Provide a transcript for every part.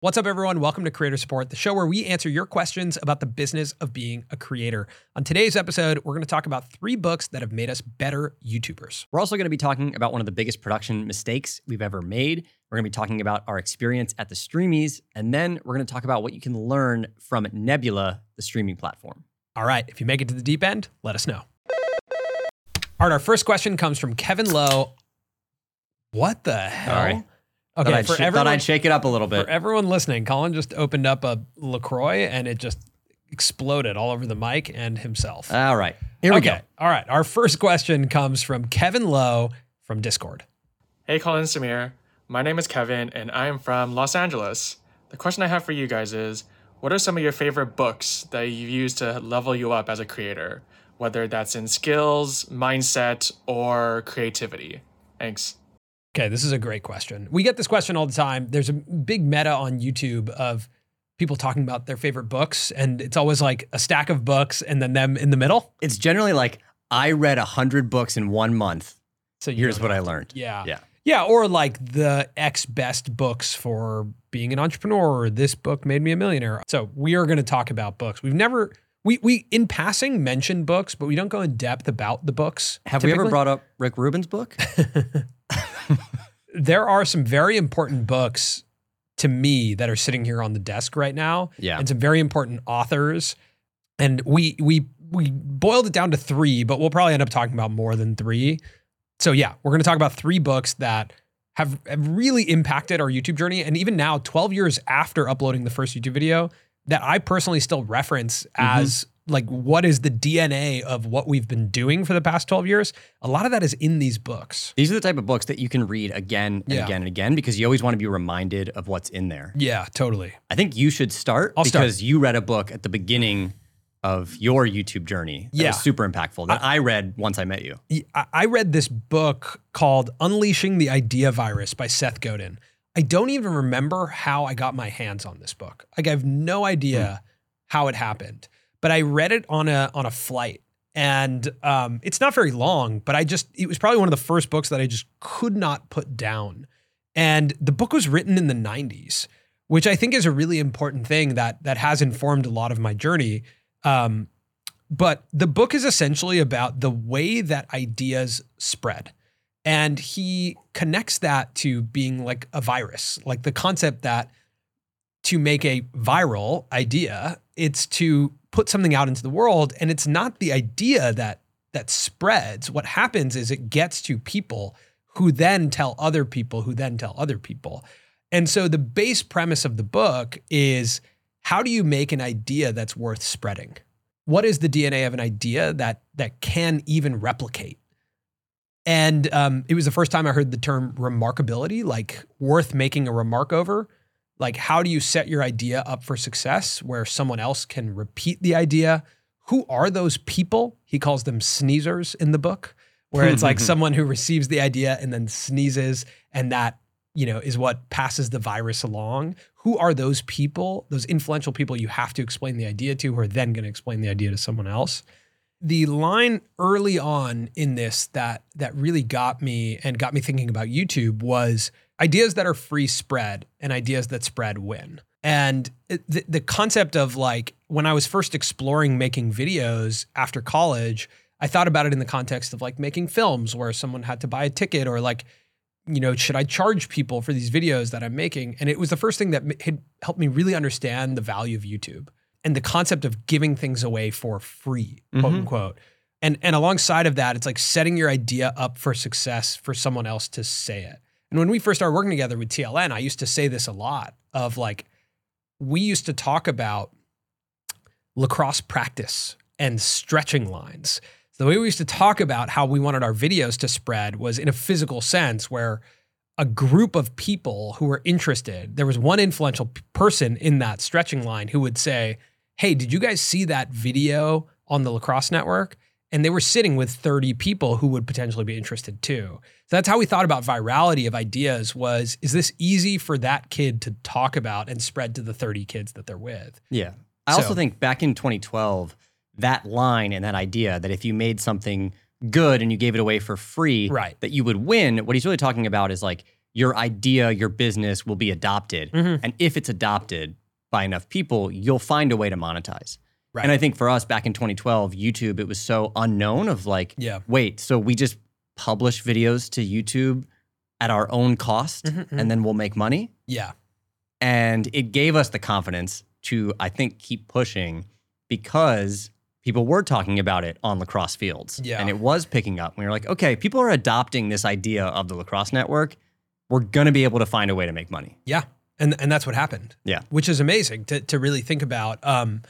What's up, everyone? Welcome to Creator Support, the show where we answer your questions about the business of being a creator. On today's episode, we're going to talk about three books that have made us better YouTubers. We're also going to be talking about one of the biggest production mistakes we've ever made. We're going to be talking about our experience at the Streamys, and then we're going to talk about what you can learn from Nebula, the streaming platform. All right, if you make it to the deep end, let us know. All right, our first question comes from Kevin Lowe. What the hell? Sorry. Okay, thought, I'd for sh- thought everyone, I'd shake it up a little bit. for everyone listening, Colin just opened up a LaCroix and it just exploded all over the mic and himself. All right, here we okay. All right. Our first question comes from Kevin Lowe from Discord. Hey, Colin and Samir. My name is Kevin, and I am from Los Angeles. The question I have for you guys is what are some of your favorite books that you use to level you up as a creator, whether that's in skills, mindset, or creativity? Thanks. Okay, this is a great question. We get this question all the time. There's a big meta on YouTube of people talking about their favorite books, and it's always like a stack of books and then them in the middle. It's generally like I read a hundred books in one month. So Here's what I learned. Yeah. Yeah. Yeah, or like the X best books for being an entrepreneur. Or this book made me a millionaire. So we are going to talk about books. We've never we we in passing mention books, but we don't go in depth about the books. Have we ever brought up Rick Rubin's book? there are some very important books to me that are sitting here on the desk right now. Yeah. And some very important authors. And we we we boiled it down to three, but we'll probably end up talking about more than three. So yeah, we're gonna talk about three books that have, have really impacted our YouTube journey. And even now, 12 years after uploading the first YouTube video, that I personally still reference mm-hmm. as like what is the DNA of what we've been doing for the past 12 years. A lot of that is in these books. These are the type of books that you can read again and Yeah. again and again because you always want to be reminded of what's in there. Yeah, totally. I think you should start I'll start. because you read a book at the beginning of your YouTube journey that Yeah. was super impactful that I, read once I met you. I I read this book called Unleashing the Idea Virus by Seth Godin. I don't even remember how I got my hands on this book. Like I have no idea how it happened, but I read it on a on a flight, and um, it's not very long. But I just it was probably one of the first books that I just could not put down. And the book was written in the '90s, which I think is a really important thing that that has informed a lot of my journey. Um, but the book is essentially about the way that ideas spread. And he connects that to being like a virus, like the concept that to make a viral idea, it's to put something out into the world. And it's not the idea that that spreads. What happens is it gets to people who then tell other people who then tell other people. And so the base premise of the book is how do you make an idea that's worth spreading? What is the DNA of an idea that that can even replicate? And um, it was the first time I heard the term remarkability, like worth making a remark over. Like, how do you set your idea up for success where someone else can repeat the idea? Who are those people? He calls them sneezers in the book, where it's like someone who receives the idea and then sneezes, and that you know is what passes the virus along. Who are those people? Those influential people you have to explain the idea to, who are then going to explain the idea to someone else the line early on in this that that really got me and got me thinking about YouTube was ideas that are free spread and ideas that spread win. And the, the concept of like when I was first exploring making videos after college, I thought about it in the context of like making films where someone had to buy a ticket or like, you know, should I charge people for these videos that I'm making? And it was the first thing that had helped me really understand the value of YouTube and the concept of giving things away for free, quote Mhm. unquote. And and alongside of that, it's like setting your idea up for success for someone else to say it. And when we first started working together with TLN, I used to say this a lot of like, we used to talk about lacrosse practice and stretching lines. So the way we used to talk about how we wanted our videos to spread was in a physical sense where a group of people who were interested, there was one influential p- person in that stretching line who would say, Hey, did you guys see that video on the lacrosse network? And they were sitting with 30 people who would potentially be interested too. So that's how we thought about virality of ideas was is this easy for that kid to talk about and spread to the 30 kids that they're with? Yeah. I So- also think back in 2012, that line and that idea that if you made something good and you gave it away for free, Right. that you would win, what he's really talking about is like your idea, your business will be adopted. Mhm. And if it's adopted by enough people, you'll find a way to monetize. Right. And I think for us back in 2012, YouTube, it was so unknown of like, Yeah. wait, so we just publish videos to YouTube at our own cost Mhm, mhm. and then we'll make money? Yeah. And it gave us the confidence to, I think, keep pushing because people were talking about it on lacrosse fields. Yeah. And it was picking up. We were like, okay, people are adopting this idea of the lacrosse network. We're going to be able to find a way to make money. Yeah. And and that's what happened. Yeah. Which is amazing to to really think about. Um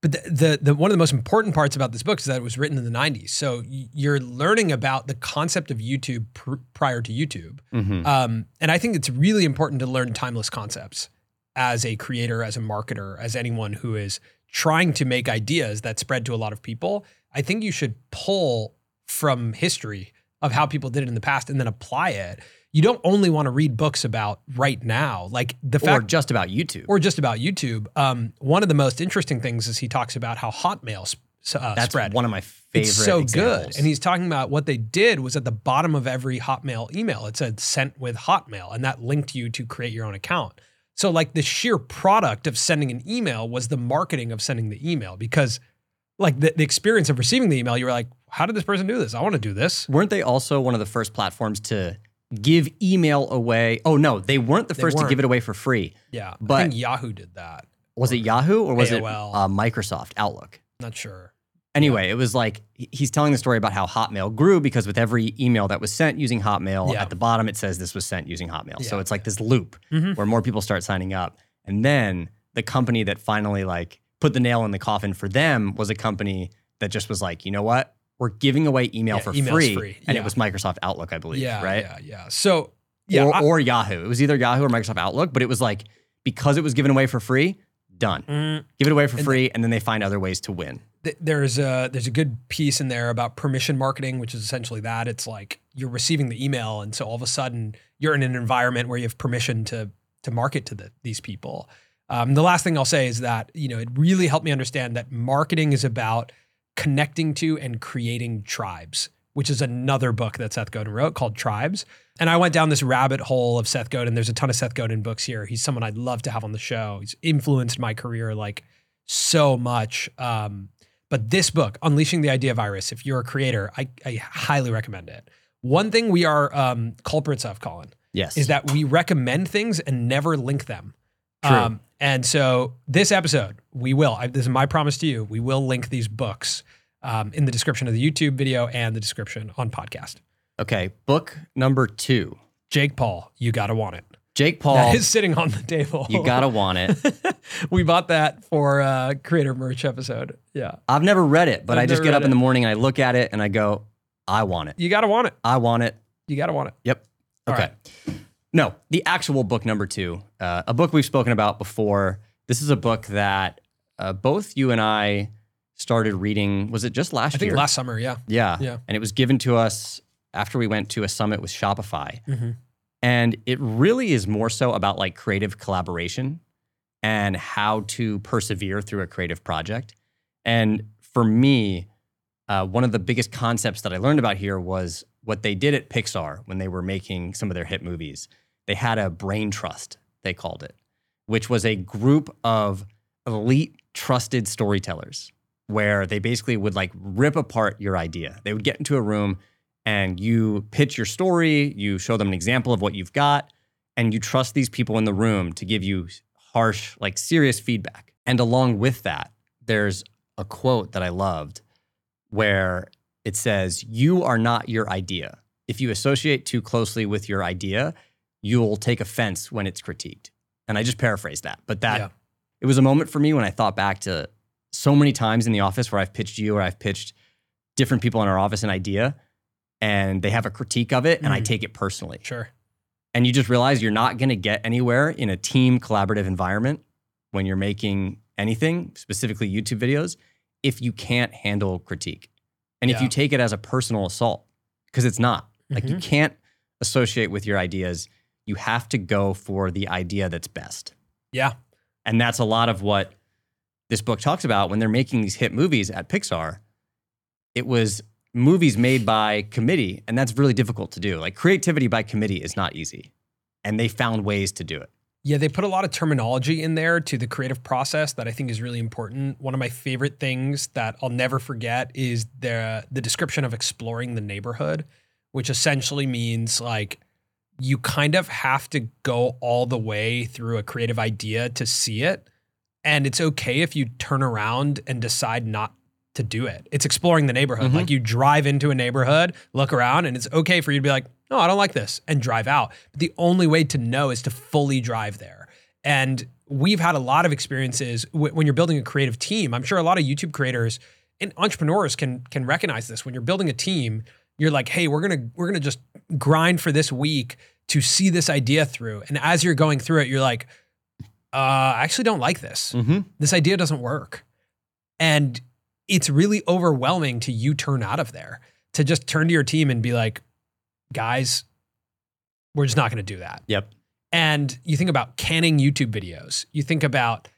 but the, the the one of the most important parts about this book is that it was written in the 90s. So you're learning about the concept of YouTube pr- prior to YouTube. Mhm. Um, and I think it's really important to learn timeless concepts as a creator, as a marketer, as anyone who is trying to make ideas that spread to a lot of people. I think you should pull from history of how people did it in the past and then apply it. You don't only want to read books about right now, like the fact, or just about YouTube. or just about YouTube. Um, one of the most interesting things is he talks about how Hotmail uh, That's spread. one of my favorite It's so examples. good. And he's talking about what they did was at the bottom of every Hotmail email, it said sent with Hotmail, and that linked you to create your own account. So, like, the sheer product of sending an email was the marketing of sending the email because, like, the, the experience of receiving the email, you were like, how did this person do this? I want to do this. Weren't they also one of the first platforms to give email away? Oh, no, they weren't the They first to weren't. give it away for free. Yeah. I But- think Yahoo did that. Was it Yahoo or was it AOL. uh, Microsoft Outlook? Not sure. Anyway, it was like he's telling the story about how Hotmail grew because with every email that was sent using Hotmail, Yeah. at the bottom it says this was sent using Hotmail. So it's like this loop Mhm. where more people start signing up. And then the company that finally like put the nail in the coffin for them was a company that just was like, you know what? We're giving away email Yeah, for free. free. And Yeah. it was Microsoft Outlook, I believe, Yeah. right? Yeah. Yeah. So, yeah. or, I- or Yahoo. It was either Yahoo or Microsoft Outlook, but it was like because it was given away for free, done. Mm, Give it away for And free, and then they find other ways to win. th- there's a there's a good piece in there about permission marketing, which is essentially that it's like you're receiving the email, and so all of a sudden you're in an environment where you have permission to to market to the, these people. Um, the last thing I'll say is that you know it really helped me understand that marketing is about connecting to and creating tribes, which is another book that Seth Godin wrote called Tribes. And I went down this rabbit hole of Seth Godin. There's a ton of Seth Godin books here. He's someone I'd love to have on the show. He's influenced my career like so much. Um, but this book, Unleashing the Idea Virus, if you're a creator, I, I highly recommend it. One thing we are um, culprits of, Colin, Yes. is that we recommend things and never link them. True. and so this episode, we will, I, this is my promise to you, we will link these books um, in the description of the YouTube video and the description on podcast. okay, book number two. Jake Paul, you gotta want it. Jake Paul, That is sitting on the table. you gotta want it. we bought that for a creator merch episode. Yeah. I've never read it, but I've I just get up in the morning and I look at it and I go, I want it. You gotta want it. I want it. You gotta want it. Yep. Okay. No, the actual book number two, uh, a book we've spoken about before. This is a book that uh, both you and I started reading. Was it just last I think year? last summer, yeah. yeah. Yeah. And it was given to us after we went to a summit with Shopify. Mm-hmm. And it really is more so about like creative collaboration and how to persevere through a creative project. And for me, uh, one of the biggest concepts that I learned about here was what they did at Pixar when they were making some of their hit movies. They had a brain trust, they called it, which was a group of elite trusted storytellers where they basically would like rip apart your idea. They would get into a room and you pitch your story, you show them an example of what you've got, and you trust these people in the room to give you harsh, like serious feedback. And along with that, there's a quote that I loved where it says, You are not your idea. If you associate too closely with your idea, you'll take offense when it's critiqued. And I just paraphrased that. But that Yeah. it was a moment for me when I thought back to so many times in the office where I've pitched you or I've pitched different people in our office an idea and they have a critique of it and I Mhm. take it personally. Sure. And you just realize you're not going to get anywhere in a team collaborative environment when you're making anything, specifically YouTube videos, if you can't handle critique. And if you take it as a personal assault, because it's not. Like you Mhm. can't associate with your ideas. You have to go for the idea that's best. Yeah. And that's a lot of what this book talks about when they're making these hit movies at Pixar. It was movies made by committee, and that's really difficult to do. Like creativity by committee is not easy. and they found ways to do it. Yeah, they put a lot of terminology in there to the creative process that I think is really important. One of my favorite things that I'll never forget is the the description of exploring the neighborhood, which essentially means like you kind of have to go all the way through a creative idea to see it. And it's okay if you turn around and decide not to do it. It's exploring the neighborhood. Mhm. Like you drive into a neighborhood, look around, and it's okay for you to be like, no, I don't like this, and drive out. But the only way to know is to fully drive there. And we've had a lot of experiences w- when you're building a creative team. I'm sure a lot of YouTube creators and entrepreneurs can can recognize this. When you're building a team, you're like, hey, we're gonna we're gonna just grind for this week to see this idea through. And as you're going through it, you're like, uh, I actually don't like this Mm-hmm. this idea doesn't work. And it's really overwhelming to you turn out of there, to just turn to your team and be like, guys, we're just not going to do that. Yep. And you think about canning YouTube videos, you think about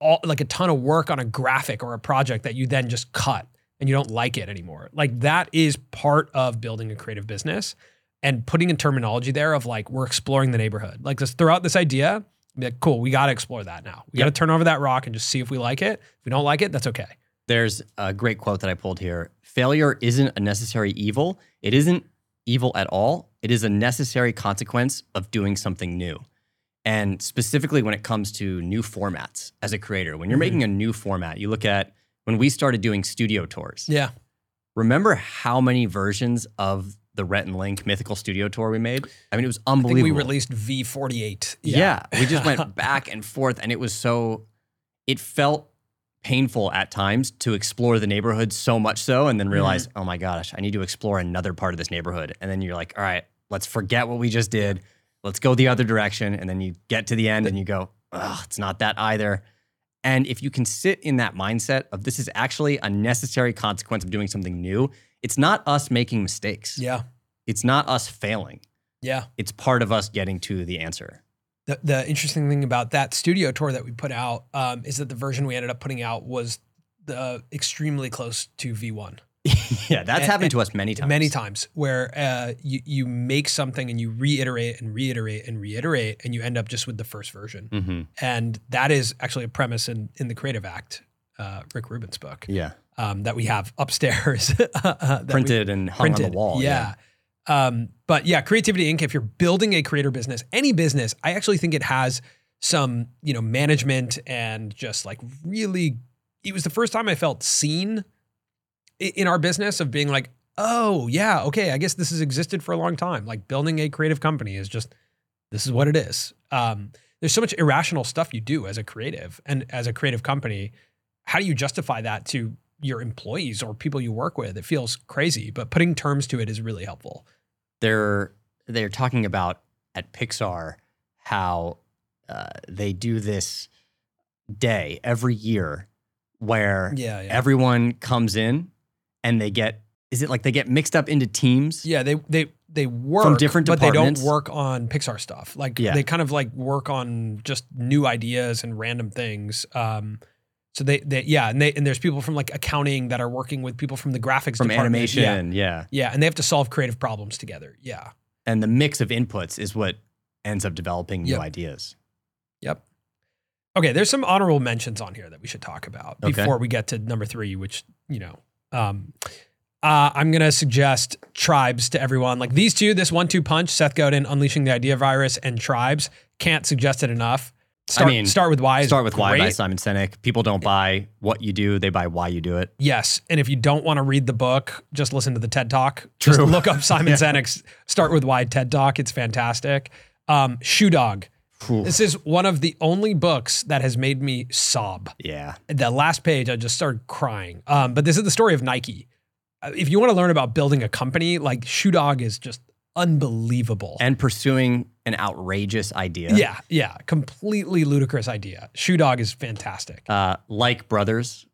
all like a ton of work on a graphic or a project that you then just cut and you don't like it anymore. Like that is part of building a creative business and putting in terminology there of like, we're exploring the neighborhood. Like just throw out this idea, like, cool, we got to explore that now. We got to turn over that rock and just see if we like it. If we don't like it, that's okay. There's a great quote that I pulled here. Failure isn't a necessary evil. It isn't evil at all. It is a necessary consequence of doing something new. And specifically when it comes to new formats as a creator, when you're Mhm. making a new format, you look at when we started doing studio tours. Yeah. Remember how many versions of the Rhett and Link Mythical Studio Tour we made? I mean, it was I unbelievable. think we released V48. Yeah. we just went back and forth, and it was so. It felt painful at times to explore the neighborhood so much so, and then mm-hmm. realize, oh my gosh, I need to explore another part of this neighborhood. And then you're like, all right, let's forget what we just did. Let's go the other direction. And then you get to the end and you go, oh, it's not that either. And if you can sit in that mindset of this is actually a necessary consequence of doing something new, it's not us making mistakes. Yeah. It's not us failing. Yeah. It's part of us getting to the answer. The, the interesting thing about that studio tour that we put out um, is that the version we ended up putting out was the extremely close to V1. yeah, that's And- happened to us many times. Many times where uh, you, you make something and you reiterate and reiterate and reiterate and you end up just with the first version. hmm And that is actually a premise in, in the Creative Act, uh, Rick Rubin's book, Yeah, um, that we have upstairs. uh, printed and hung on the wall. Yeah. Um, but yeah, Creativity Inc. If you're building a creator business, any business, I actually think it has some, you know, management and just like really. It was the first time I felt seen in our business of being like, oh yeah, okay, I guess this has existed for a long time. Like building a creative company is just this is what it is. Um, there's so much irrational stuff you do as a creative and as a creative company. How do you justify that to your employees or people you work with? It feels crazy, but putting terms to it is really helpful. they're they're talking about at Pixar how uh, they do this day every year where Yeah, yeah. everyone comes in and they get is it like they get mixed up into teams? yeah, they they they work from different but they don't work on Pixar stuff. Like Yeah. they kind of like work on just new ideas and random things. Um, so they they yeah, and they and there's people from like accounting that are working with people from the graphics From department. animation, Yeah. yeah. Yeah, and they have to solve creative problems together. Yeah. And the mix of inputs is what ends up developing new Yep. ideas. Yep. Okay, there's some honorable mentions on here that we should talk about Okay. before we get to number three, which you know, um, uh, I'm gonna suggest tribes to everyone. Like these two, this one-two punch, Seth Godin, unleashing the idea virus, and tribes. Can't suggest it enough. Start, mean, start with why. Start with Why by. Simon Sinek. People don't buy what you do, they buy why you do it. Yes, and if you don't want to read the book, just listen to the TED Talk. Just True. look up Simon Yeah. Sinek's Start with Why TED Talk. It's fantastic. Um, Shoe Dog. This is one of the only books that has made me sob. Yeah. the last page, I just started crying. Um, but this is the story of Nike. Uh, If you want to learn about building a company, like Shoe Dog is just unbelievable. And pursuing an outrageous idea. yeah, yeah, completely ludicrous idea. Shoe Dog is fantastic. uh, like Brothers,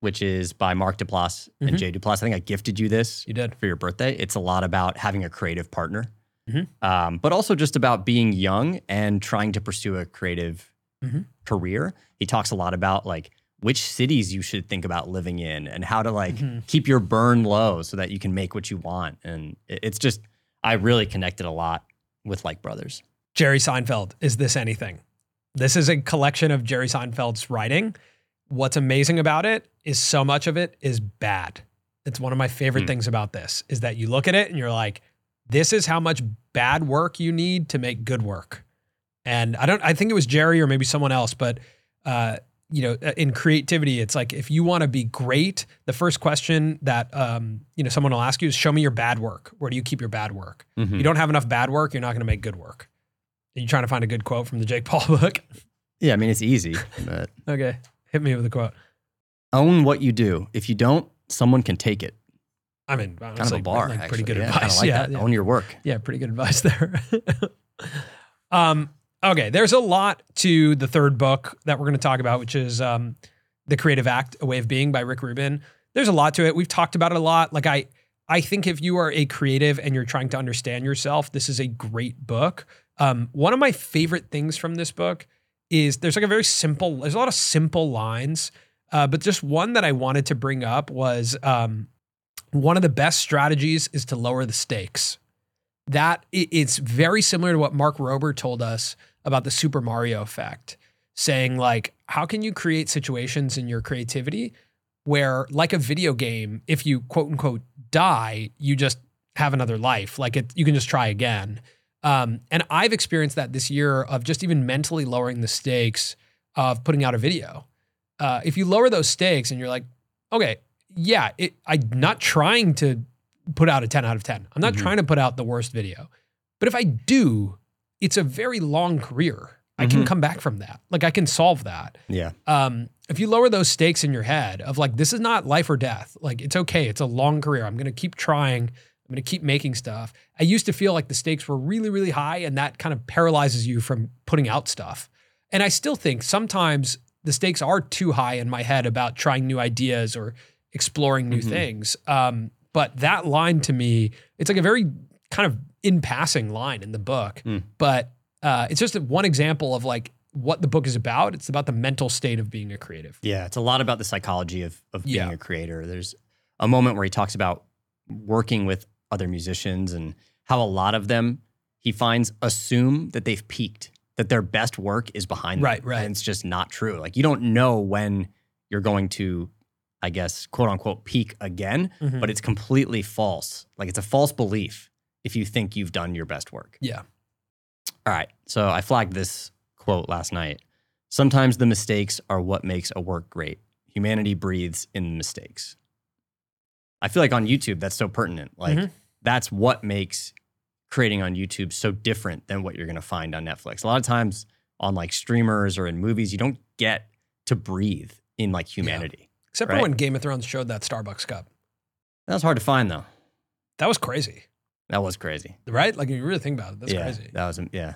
which is by Mark Duplass Mhm. and Jay Duplass. I think I gifted you this You did. for your birthday. It's a lot about having a creative partner, Mhm. um, but also just about being young and trying to pursue a creative Mhm. career. He talks a lot about like which cities you should think about living in and how to like Mhm. keep your burn low so that you can make what you want. And it- it's just, I really connected a lot with like Brothers. Jerry Seinfeld, Is This Anything? This is a collection of Jerry Seinfeld's writing. What's amazing about it is so much of it is bad. It's one of my favorite Hmm. things about this is that you look at it and you're like, this is how much bad work you need to make good work. And I don't I think it was Jerry or maybe someone else, but uh, you know, in creativity, it's like if you want to be great, the first question that um, you know someone will ask you is, "Show me your bad work. Where do you keep your bad work? Mhm. You don't have enough bad work, you're not going to make good work." Are you trying to find a good quote from the Jake Paul book? Yeah, I mean it's easy, but okay, hit me with a quote. own what you do. If you don't, someone can take it. I mean, Kind honestly, of a bar. like, pretty good Yeah, advice. like yeah, that. yeah. Own your work. Yeah, pretty good advice there. um, okay, there's a lot to the third book that we're going to talk about, which is um, The Creative Act: A Way of Being by Rick Rubin. There's a lot to it. We've talked about it a lot. Like I, I think if you are a creative and you're trying to understand yourself, this is a great book. Um, one of my favorite things from this book is there's like a very simple. There's a lot of simple lines, uh, but just one that I wanted to bring up was um, one of the best strategies is to lower the stakes that it's very similar to what Mark Rober told us about the Super Mario effect, saying like, how can you create situations in your creativity where, like a video game, if you quote unquote die, you just have another life, like it, you can just try again. Um, and I've experienced that this year of just even mentally lowering the stakes of putting out a video. Uh, if you lower those stakes and you're like, okay, yeah, it, I'm not trying to put out a 10 out of 10. I'm not Mhm. trying to put out the worst video. But if I do, it's a very long career. I can Mhm. come back from that. Like I can solve that. Yeah. Um, if you lower those stakes in your head of like, this is not life or death, like it's okay. It's a long career. I'm going to keep trying. I'm going to keep making stuff. I used to feel like the stakes were really, really high and that kind of paralyzes you from putting out stuff. And I still think sometimes the stakes are too high in my head about trying new ideas or exploring new Mhm. things. Um, but that line to me, it's like a very kind of in passing line in the book, Mm. but uh, it's just one example of like what the book is about. It's about the mental state of being a creative. Yeah, it's a lot about the psychology of of being Yeah. a creator. There's a moment where he talks about working with other musicians and how a lot of them he finds assume that they've peaked, that their best work is behind them. Right, right. And it's just not true. Like you don't know when you're going to, I guess, quote unquote, peak again, Mhm. but it's completely false. Like it's a false belief if you think you've done your best work. Yeah. All right. So I flagged this quote last night. Sometimes the mistakes are what makes a work great. Humanity breathes in mistakes. I feel like on YouTube, that's so pertinent. Like, Mhm. that's what makes creating on YouTube so different than what you're going to find on Netflix. A lot of times on like streamers or in movies, you don't get to breathe in like humanity. Except Right. for when Game of Thrones showed that Starbucks cup. That was hard to find though. That was crazy, That was crazy. right? Like if you really think about it, that's yeah, crazy. That was, yeah.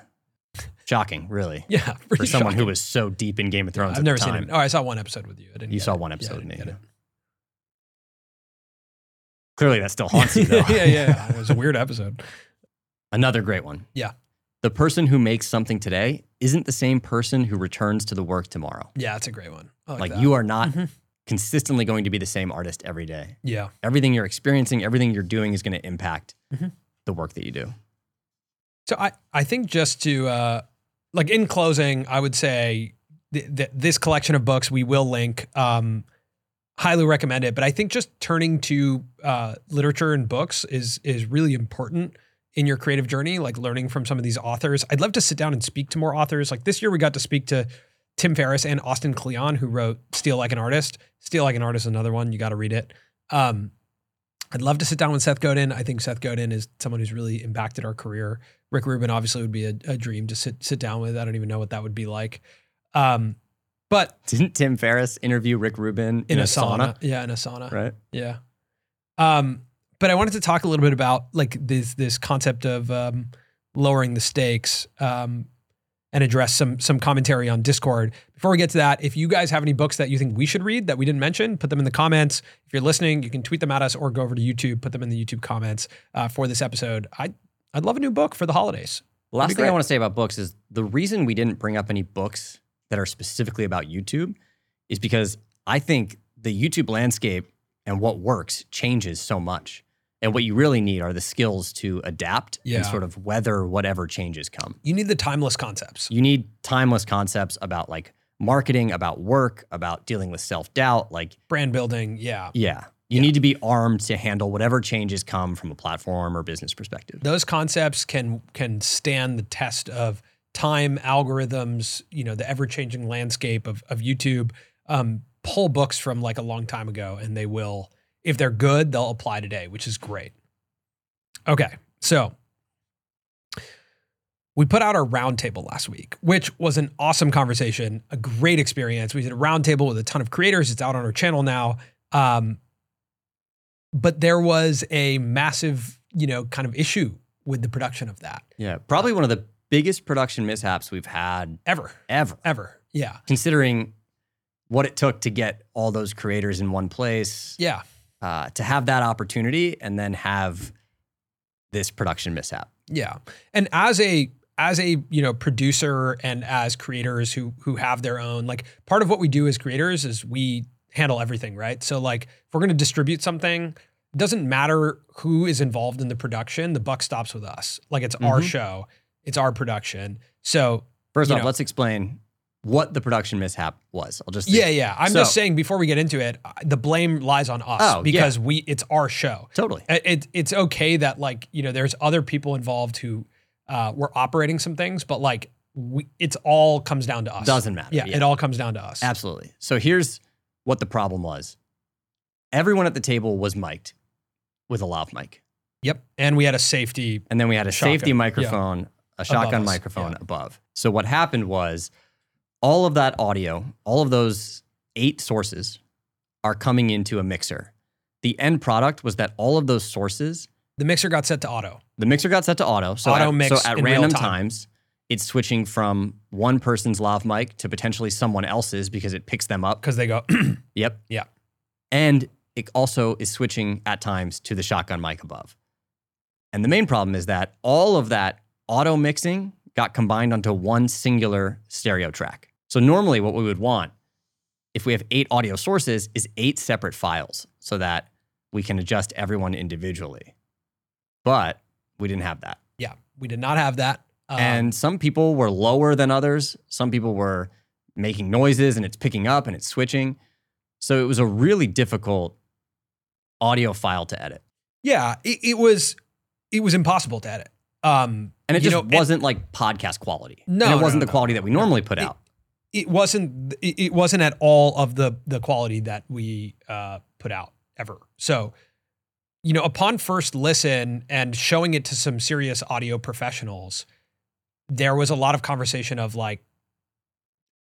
Shocking, really. Yeah, For someone who was so deep in Game of Thrones I've at never seen it. Oh, I saw one episode with you. I didn't. You saw it. one Yeah, episode with me. yeah. Clearly, that still haunts you, though. yeah, yeah. It was a weird episode. Another great one. Yeah. The person who makes something today isn't the same person who returns to the work tomorrow. Yeah, that's a great one. I like, Like, you are not Mhm. Consistently going to be the same artist every day. Yeah. Everything you're experiencing, everything you're doing is going to impact Mhm. the work that you do. So I, I think just to uh, like in closing, I would say th- th- this collection of books we will link. Um, highly recommend it. But I think just turning to uh, literature and books is is really important in your creative journey. Like learning from some of these authors. I'd love to sit down and speak to more authors. Like this year, we got to speak to Tim Ferriss and Austin Kleon, who wrote "Steal Like an Artist." "Steal Like an Artist" is another one you got to read it. Um, I'd love to sit down with Seth Godin. I think Seth Godin is someone who's really impacted our career. Rick Rubin obviously would be a, a dream to sit sit down with. I don't even know what that would be like. Um, but Didn't Tim Ferriss interview Rick Rubin in, a, sauna. yeah, in a sauna, Right. yeah. Um, but I wanted to talk a little bit about like this this concept of um, lowering the stakes um, and address some some commentary on Discord. Before we get to that, if you guys have any books that you think we should read that we didn't mention, put them in the comments. If you're listening, you can tweet them at us or go over to YouTube, put them in the YouTube comments uh, for this episode. I I'd love a new book for the holidays. Last thing I want to say about books is the reason we didn't bring up any books that are specifically about YouTube is because I think the YouTube landscape and what works changes so much. And what you really need are the skills to adapt Yeah. and sort of weather whatever changes come. You need the timeless concepts. You need timeless concepts about like marketing, about work, about dealing with self doubt. Like, Brand building, yeah. yeah, you need to be armed to handle whatever changes come from a platform or business perspective. Those concepts can can stand the test of time, algorithms, you know, the ever-changing landscape of of YouTube. Um, pull books from like a long time ago and they will, if they're good, they'll apply today, which is great. Okay, so we put out our roundtable last week, which was an awesome conversation, a great experience. We did a roundtable with a ton of creators. It's out on our channel now. Um, but there was a massive, you know, kind of issue with the production of that Yeah, probably one of the biggest production mishaps we've had ever, ever, ever. Yeah. considering what it took to get all those creators in one place, Yeah. Uh, to have that opportunity and then have this production mishap. Yeah. And as a as a, you know, producer and as creators who who have their own like part of what we do as creators is we handle everything, right? So like if we're going to distribute something, it doesn't matter who is involved in the production, the buck stops with us. Like it's our Mhm. show, it's our production. So, First off, know- let's explain what the production mishap was. I'll just yeah, yeah. I'm just saying before we get into it, uh, the blame lies on us Oh, yeah. because we it's our show. totally. it, it- it's okay that like you know there's other people involved who uh, were operating some things, but like we, it's all comes down to us. Doesn't matter. Yeah, it all comes down to us. Absolutely. So here's what the problem was. Everyone at the table was mic'd with a lav mic. Yep. And we had a safety. And then we had a Shotgun, safety yeah. microphone, a shotgun us, microphone yeah. above. So what happened was all of that audio, all of those eight sources are coming into a mixer. The end product was that all of those sources, The mixer got set to auto. the mixer got set to auto. So Auto at, mix so at random time. times, it's switching from one person's lav mic to potentially someone else's because it picks them up because they go, Yep. Yeah. And it also is switching at times to the shotgun mic above. And the main problem is that all of that auto mixing got combined onto one singular stereo track. So normally what we would want if we have eight audio sources is eight separate files so that we can adjust everyone individually. But we didn't have that. yeah, we did not have that. Um, and some people were lower than others. Some people were making noises and it's picking up and it's switching. So it was a really difficult audio file to edit. yeah, it, it was it was impossible to edit. Um, And it just know, wasn't like podcast quality. No, And it no, wasn't no, the quality no, that we no. normally put It- out. It wasn't it wasn't at all of the the quality that we uh, put out ever. So, you know, upon first listen and showing it to some serious audio professionals, there was a lot of conversation of like,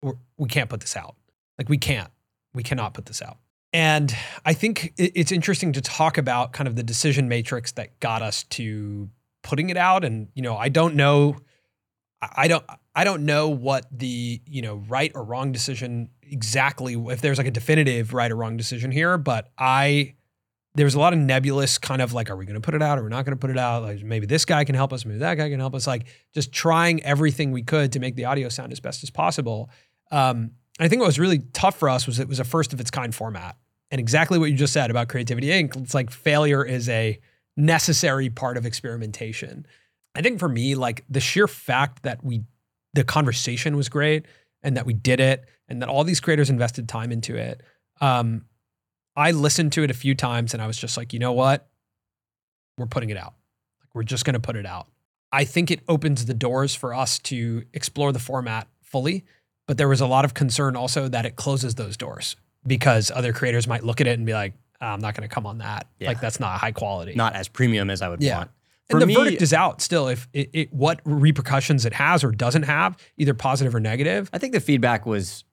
we're, can't put this out. Like, we can't, we cannot put this out. And I think it's interesting to talk about kind of the decision matrix that got us to putting it out. And you know, I don't know, I don't, I don't know what the you know right or wrong decision exactly. If there's like a definitive right or wrong decision here, but I there was a lot of nebulous kind of like, are we going to put it out or we're not going to put it out? Like maybe this guy can help us, maybe that guy can help us. Like just trying everything we could to make the audio sound as best as possible. Um, I think what was really tough for us was it was a first of its kind format, and exactly what you just said about Creativity Inc. It's like failure is a necessary part of experimentation. I think for me, like the sheer fact that we, the conversation was great and that we did it and that all these creators invested time into it. Um, I listened to it a few times and I was just like, you know what? We're putting it out. Like we're just going to put it out. I think it opens the doors for us to explore the format fully, but there was a lot of concern also that it closes those doors because other creators might look at it and be like, "Ah, I'm not going to come on that. Yeah. Like that's not high quality. Not as premium as I would Yeah. want. And the me- verdict is out still. If it, it, what repercussions it has or doesn't have, either positive or negative. I think the feedback was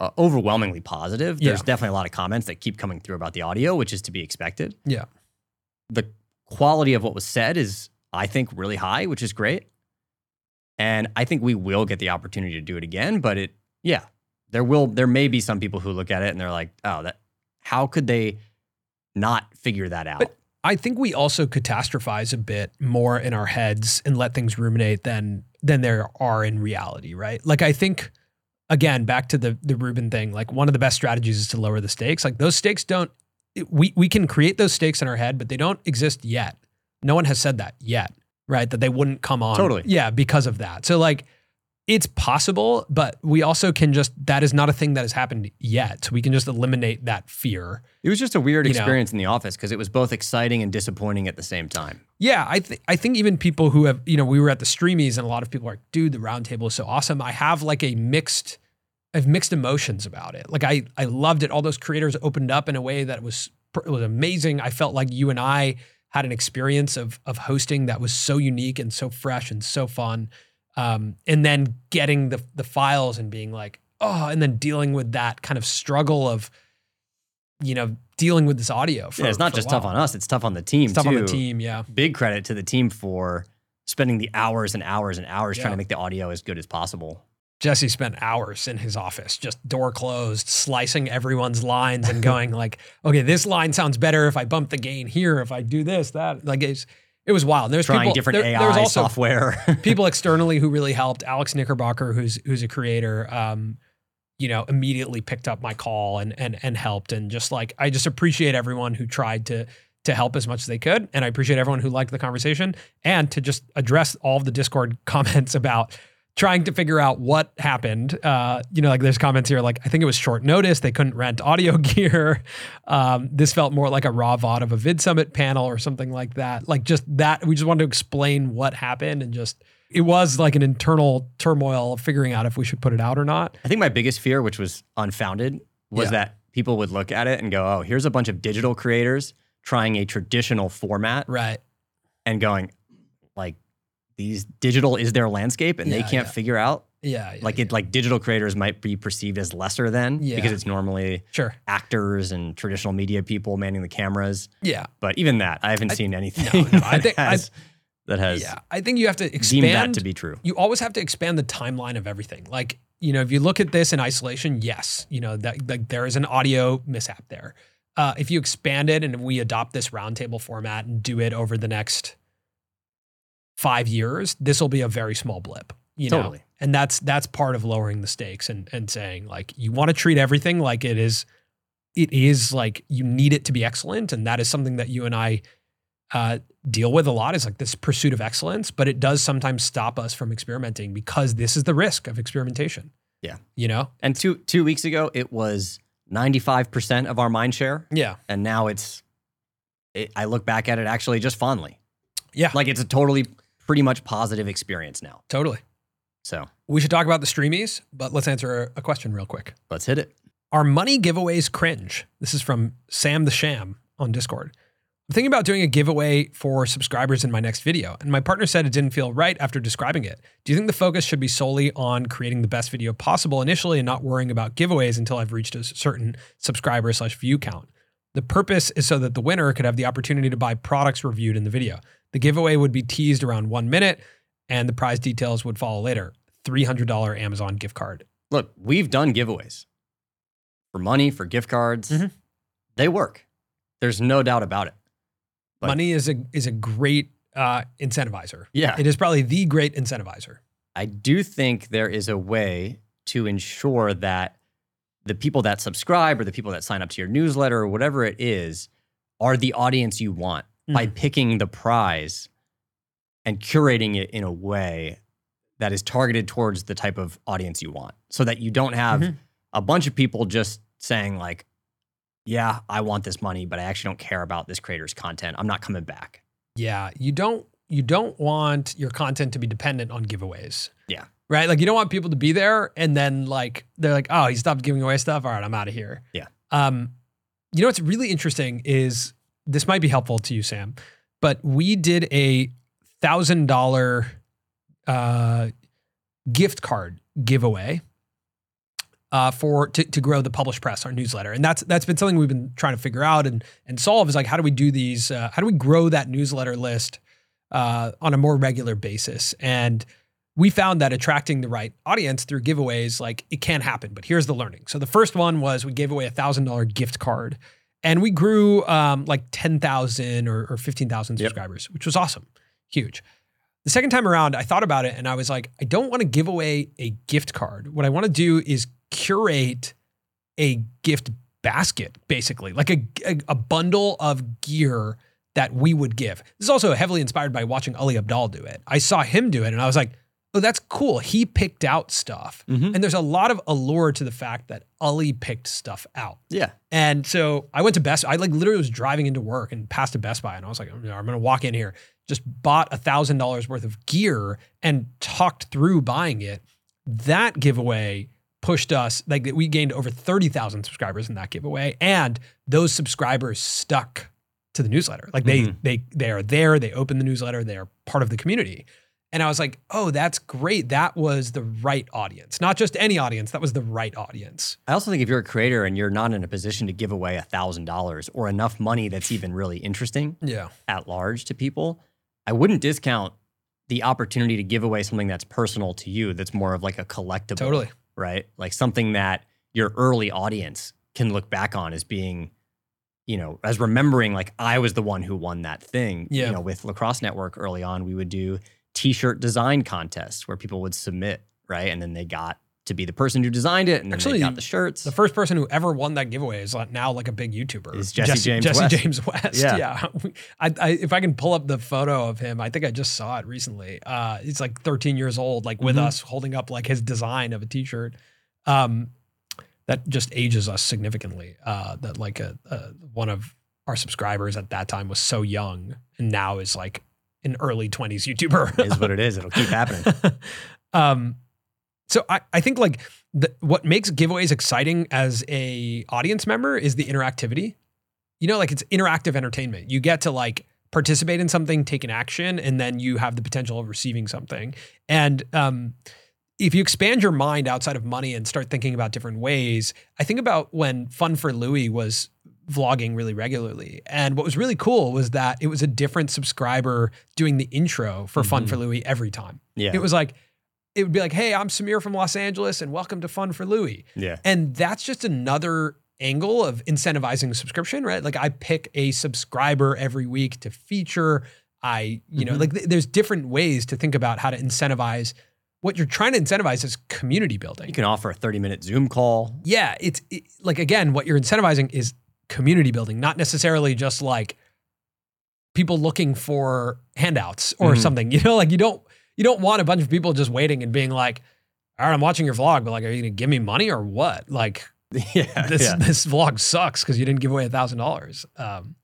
uh, overwhelmingly positive. There's Yeah. definitely a lot of comments that keep coming through about the audio, which is to be expected. Yeah. The quality of what was said is, I think, really high, which is great. And I think we will get the opportunity to do it again. But it, yeah, there will, there may be some people who look at it and they're like, oh, that, how could they not figure that out? But- I think we also catastrophize a bit more in our heads and let things ruminate than than there are in reality, right? Like I think again, back to the the Rubin thing, like one of the best strategies is to lower the stakes. Like those stakes don't we we can create those stakes in our head, but they don't exist yet. No one has said that yet, right? That they wouldn't come on. Totally. Yeah, because of that. So like it's possible, but we also can just that is not a thing that has happened yet. So we can just eliminate that fear. It was just a weird You know. experience in the office because it was both exciting and disappointing at the same time. Yeah, I think I think even people who have, you know, we were at the Streamys and a lot of people are like, dude, the roundtable is so awesome. I have like a mixed I have mixed emotions about it. Like I I loved it. All those creators opened up in a way that was it was amazing. I felt like you and I had an experience of of hosting that was so unique and so fresh and so fun. Um, and then getting the the files and being like, oh, and then dealing with that kind of struggle of, you know, dealing with this audio. For, yeah, it's not just tough on us; it's tough on the team It's tough too. on the team. Yeah. Big credit to the team for spending the hours and hours and hours trying to make the audio as good as possible. Jesse spent hours in his office, just door closed, slicing everyone's lines and going like, okay, this line sounds better if I bump the gain here, if I do this, that. Like it's, it was wild. There's Trying people, different there, AI there was also software. people externally who really helped. Alex Knickerbocker, who's who's a creator, um, you know, immediately picked up my call and and and helped. And just like I just appreciate everyone who tried to to help as much as they could. And I appreciate everyone who liked the conversation and to just address all of the Discord comments about trying to figure out what happened. Uh, you know, like there's comments here like I think it was short notice. They couldn't rent audio gear. Um, this felt more like a raw VOD of a Vid Summit panel or something like that. Like just that. We just wanted to explain what happened and just it was like an internal turmoil of figuring out if we should put it out or not. I think my biggest fear, which was unfounded, was Yeah. that people would look at it and go, "Oh, here's a bunch of digital creators trying a traditional format Right. and going, like, these digital is their landscape, and they can't yeah. figure out Yeah. yeah, like it like digital creators might be perceived as lesser than Yeah. because it's normally Sure. actors and traditional media people manning the cameras. Yeah. But even that, I haven't seen anything no, I that, think- has, that has Yeah. I think you have to expand that to be true. you always have to expand the timeline of everything. Like, you know, if you look at this in isolation, yes, you know, that, that there is an audio mishap there. Uh, if you expand it and we adopt this roundtable format and do it over the next five years, this will be a very small blip. You know? Totally. And that's that's part of lowering the stakes and and saying like you want to treat everything like it is it is like you need it to be excellent. And that is something that you and I uh, deal with a lot is like this pursuit of excellence, but it does sometimes stop us from experimenting because this is the risk of experimentation. Yeah. You know? And two two weeks ago, it was ninety five percent of our mind share, Yeah. and now it's. It, I look back at it actually just fondly. Yeah. Like it's a totally pretty much positive experience now. Totally. So We should talk about the Streamys, but let's answer a question real quick. let's hit it. Are money giveaways cringe? This is from Sam the Sham on Discord. I'm thinking about doing a giveaway for subscribers in my next video, and my partner said it didn't feel right after describing it. Do you think the focus should be solely on creating the best video possible initially and not worrying about giveaways until I've reached a certain subscriber slash view count? The purpose is so that the winner could have the opportunity to buy products reviewed in the video. The giveaway would be teased around one minute, and the prize details would follow later. $300 Amazon gift card. Look, we've done giveaways for money, for gift cards. Mhm. They work. There's no doubt about it. Like- Money is a is a great uh, incentivizer. Yeah. It is probably the great incentivizer. I do think there is a way to ensure that the people that subscribe or the people that sign up to your newsletter or whatever it is are the audience you want by picking the prize and curating it in a way that is targeted towards the type of audience you want so that you don't have Mhm. a bunch of people just saying like yeah i want this money but i actually don't care about this creator's content i'm not coming back Yeah, you don't you don't want your content to be dependent on giveaways. Yeah. Right? Like you don't want people to be there and then like they're like, "Oh, he stopped giving away stuff. All right, I'm out of here." Yeah. Um you know what's really interesting is this might be helpful to you, Sam, but we did a $1000 uh gift card giveaway uh, for to, to grow the Publish Press, our newsletter, and that's that's been something we've been trying to figure out and and solve is like how do we do these? Uh, how do we grow that newsletter list uh, on a more regular basis? And we found that attracting the right audience through giveaways, like it can happen. But here's the learning. So the first one was we gave away a thousand dollar gift card, and we grew um, like ten thousand or, or fifteen thousand Yep. subscribers, which was awesome, huge. The second time around, I thought about it and I was like, I don't want to give away a gift card. What I want to do is curate a gift basket, basically, like a, a, a bundle of gear that we would give. This is also heavily inspired by watching Ali Abdaal do it. I saw him do it and I was like, oh, that's cool. He picked out stuff. Mhm. And there's a lot of allure to the fact that Ali picked stuff out. Yeah. And so I went to Best. I like literally was driving into work and passed a Best Buy, and I was like, I'm gonna walk in here. Just bought a thousand dollars worth of gear and talked through buying it. That giveaway pushed us like we gained over thirty thousand subscribers in that giveaway, and those subscribers stuck to the newsletter. Like they Mhm. they they are there. They open the newsletter. They are part of the community. And I was like, oh, that's great. That was the right audience, not just any audience. That was the right audience. I also think if you're a creator and you're not in a position to give away $1,000 or enough money that's even really interesting Yeah. at large to people, I wouldn't discount the opportunity to give away something that's personal to you that's more of like a collectible. Totally. Right? Like something that your early audience can look back on as being, you know, as remembering like I was the one who won that thing. Yeah. You know, with Lacrosse Network early on, we would do t-shirt design contest where people would submit, right? And then they got to be the person who designed it and then Actually, they got the shirts. The first person who ever won that giveaway is like now like a big YouTuber. Is Jesse James Jesse West. James West. Yeah. Yeah. I, I, if I can pull up the photo of him, I think I just saw it recently. Uh, he's like 13 years old, like with Mhm. us, holding up like his design of a T-shirt. Um, that just ages us significantly. Uh, that like a, a one of our subscribers at that time was so young, and now is like an early 20s YouTuber. is what it is. It'll keep happening. um, so I, I think like the, what makes giveaways exciting as a audience member is the interactivity. You know, like it's interactive entertainment. You get to like participate in something, take an action, and then you have the potential of receiving something. And um, if you expand your mind outside of money and start thinking about different ways, I think about when Fun for Louis was vlogging really regularly. And what was really cool was that it was a different subscriber doing the intro for Fun Mhm. for Louis every time. Yeah. It was like, it would be like, hey, I'm Samir from Los Angeles and welcome to Fun for Louis. yeah. And that's just another angle of incentivizing subscription, right? Like I pick a subscriber every week to feature. I, you know, Mhm. like th- there's different ways to think about how to incentivize. What you're trying to incentivize is community building. You can offer a 30 minute Zoom call. yeah, it's it, like again, what you're incentivizing is community building, not necessarily just like people looking for handouts or Mhm. something. You know, like you don't you don't want a bunch of people just waiting and being like, "All right, I'm watching your vlog, but like, are you gonna give me money or what?" Like yeah. this yeah. this vlog sucks because you didn't give away a thousand dollars. Um,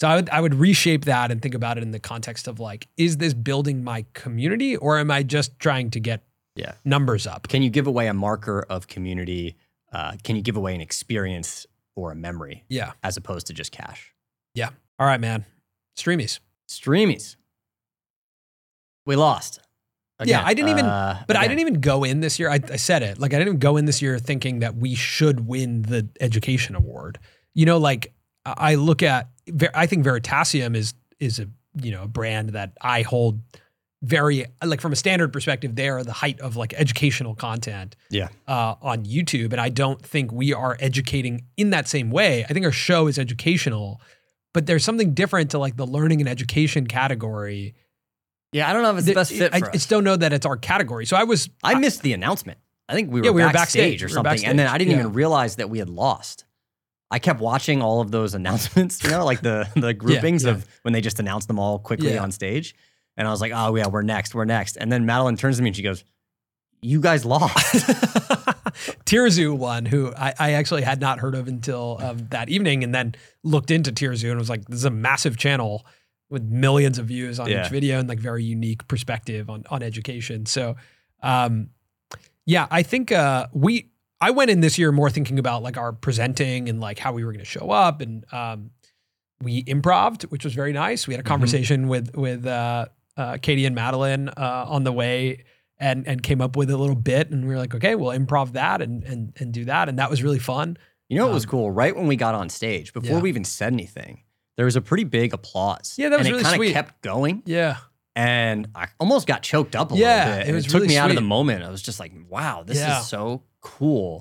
so I would I would reshape that and think about it in the context of like, is this building my community or am I just trying to get Yeah. numbers up? Can you give away a marker of community? Uh, can you give away an experience or a memory Yeah. as opposed to just cash? Yeah. All right, man. Streamys. Streamys. We lost. Yeah, I didn't even- uh, But I didn't even go in this year. I, I said it. Like I didn't even go in this year thinking that we should win the education award. You know, like I I look at. I think Veritasium is is a you know a brand that I hold very like from a standard perspective. They are the height of like educational content. Yeah. Uh, on YouTube, and I don't think we are educating in that same way. I think our show is educational, but there's something different to like the learning and education category. Yeah, I don't know if it's the best fit I, for I us. just don't know that it's our category. So I was I missed the announcement. I think we were, Yeah, we were backstage backstage. or We were something. And then. I didn't Yeah. even realize that we had lost. I kept watching all of those announcements, you know, like the the groupings yeah. of when they just announced them all quickly Yeah. on stage. And I was like, oh yeah, we're next, we're next. And then Madeline turns to me and she goes, You guys lost. TierZoo won, who I, I actually had not heard of until um, that evening, and then looked into TierZoo and was like, "This is a massive channel with millions of views on Yeah. each video and like very unique perspective on on education." So, um, yeah, I think uh, we I went in this year more thinking about like our presenting and like how we were going to show up, and um, we improved, which was very nice. We had a Mhm. conversation with with uh, uh, Katie and Madeline uh, on the way and and came up with a little bit and we were like okay we'll improv that and and and do that and that was really fun You know what was Um, cool? Right when we got on stage, before Yeah. we even said anything, there was a pretty big applause. Yeah, that was and really it kind sweet. of kept going. yeah And I almost got choked up a Yeah, little bit. it was it took really me out of the moment. I was just like, wow, this Yeah. is so cool.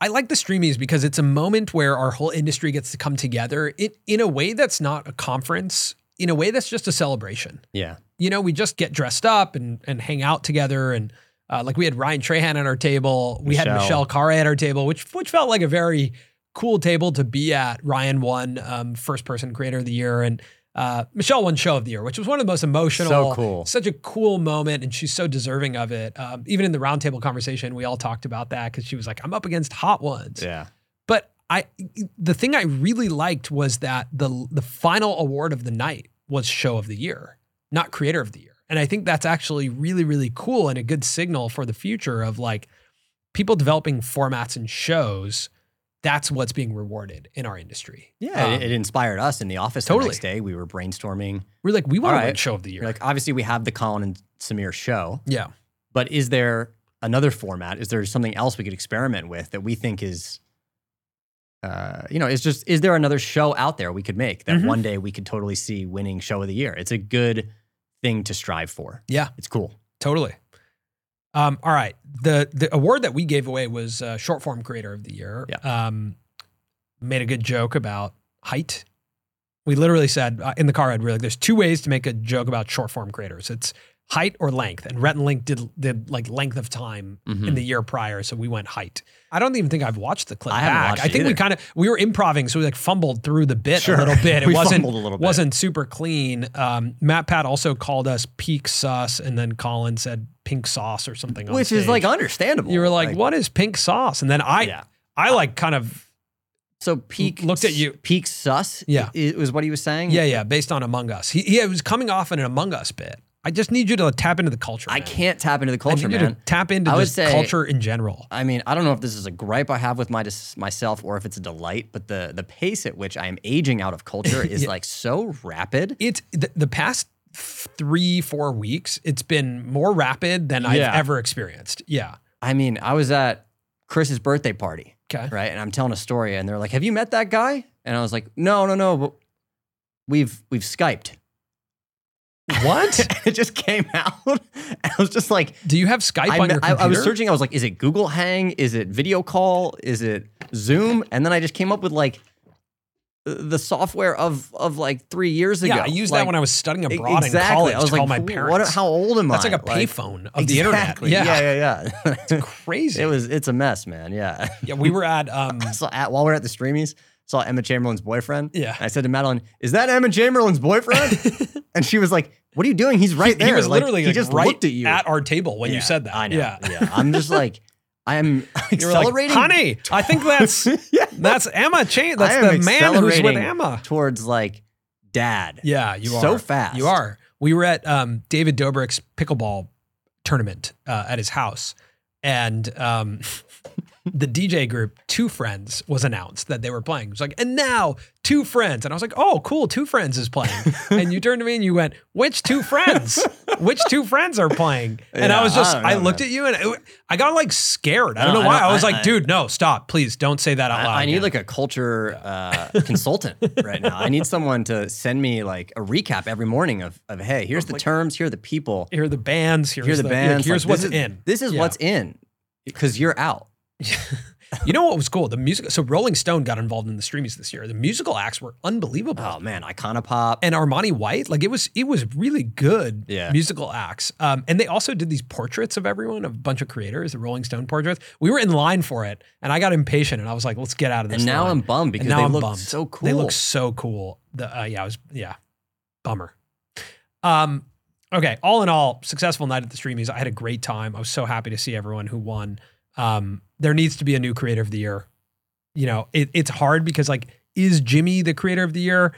I like the Streamys because it's a moment where our whole industry gets to come together in, in a way that's not a conference, in a way that's just a celebration. Yeah. You know, we just get dressed up and and hang out together and uh, like we had Ryan Trahan at our table, we had Michelle. Michelle Khare at our table, which which felt like a very cool table to be at. Ryan won um, first person creator of the year, and uh, Michelle won show of the year, which was one of the most emotional. So cool. Such a cool moment, and she's so deserving of it. Um, even in the roundtable conversation, we all talked about that because she was like, "I'm up against hot ones." Yeah. But I, the thing I really liked was that the the final award of the night was show of the year, not creator of the year. And I think that's actually really, really cool and a good signal for the future of like people developing formats and shows. That's what's being rewarded in our industry. Yeah. Um, it, it inspired us in the office totally. the next day. We were brainstorming. we're like, we want to win right. show of the year. We're like, obviously, we have the Colin and Samir show, yeah. but is there another format? Is there something else we could experiment with that we think is, uh, you know, is just, is there another show out there we could make that Mhm. one day we could totally see winning show of the year? It's a good thing to strive for. Yeah. It's cool. Totally. Um, all right. The the award that we gave away was uh, short form creator of the year. Yeah. Um, made a good joke about height. We literally said uh, in the car ride, we're like, there's two ways to make a joke about short form creators. It's height or length. And Rhett and Link did did like length of time Mhm. in the year prior, so we went height. I don't even think I've watched the clip I back. I think we kind of we were improving, so we like fumbled through the bit Sure. a little bit. It wasn't fumbled a little bit. wasn't super clean. Um, MatPat also called us peak sus, and then Colin said pink sauce or something. Which is like understandable. you were like, "What is pink sauce?" And then I, Yeah. I like kind of So peak looked at you- Peak sus. Yeah. it was what he was saying. yeah, yeah, based on Among Us. He, he was coming off in an Among Us bit. I just need you to tap into the culture. I man. can't tap into the culture, I culture, need you man. to tap into I would just say- culture in general. I mean, I don't know if this is a gripe I have with my myself or if it's a delight, but the the pace at which I am aging out of culture is Yeah. like so rapid. It's the, the past three, four weeks. It's been more rapid than I've ever experienced. Yeah. I mean, I was at Chris's birthday party, Okay. right? And I'm telling a story, and they're like, "Have you met that guy?" And I was like, "No, no, no, but we've we've skyped." What? it just came out, and I was just like, Do you have Skype I, on your I, computer? I was searching. I was like, is it Google Hang? Is it video call? Is it Zoom? And then I just came up with like the software of of like three years ago. Yeah, I used Like, that when I was studying abroad exactly. in college I was like, my parents. What, how old am I? That's like a payphone of the exactly. internet. Yeah, yeah, yeah. It's crazy. it was. It's a mess, man. Yeah. yeah, we were at um so at, while we are at the Streamys, saw Emma Chamberlain's boyfriend. Yeah. And I said to Madeline, "Is that Emma Chamberlain's boyfriend?" and she was like, "What are you doing? He's right there." he was Like, literally he like, just right looked at you at our table when you said that. I know. Yeah. Yeah. I'm just like, I'm were like, accelerating. honey, I think that's yeah. that's Emma. I That's the man who's with Emma. towards like dad. Yeah, you are So fast. You are. We were at um, David Dobrik's pickleball tournament uh, at his house, and um, the DJ group Two Friends was announced that they were playing. It was like, and now Two Friends, and I was like, oh, cool, Two Friends is playing. and you turned to me and you went, which two friends? which two friends are playing? And I was just, I I, looked at you and it, I got like scared. I don't know don't- why. I I, was like, dude, no, stop, please, don't say that out loud. I, need again." like a culture uh, consultant right now. I need someone to send me like a recap every morning of, of hey, here's the terms, here are the people, here are the bands. Here's here are the the, bands. Here's like, what's is, in. This is Yeah. what's in because you're out. You know what was cool? The music. So Rolling Stone got involved in the Streamys this year. The musical acts were unbelievable. Oh man, Icona Pop. And Armani White, like it was, it was really good Yeah. musical acts. Um, and they also did these portraits of everyone, of a bunch of creators, the Rolling Stone portraits. We were in line for it, and I got impatient, and I was like, "Let's get out of this." and now line. I'm bummed because And now they I'm look bummed. so cool. They look so cool. The uh, yeah, I was yeah, bummer. Um, okay. All in all, successful night at the Streamys. I had a great time. I was so happy to see everyone who won. Um, there needs to be a new creator of the year. You know, it, it's hard because like, is Jimmy the creator of the year?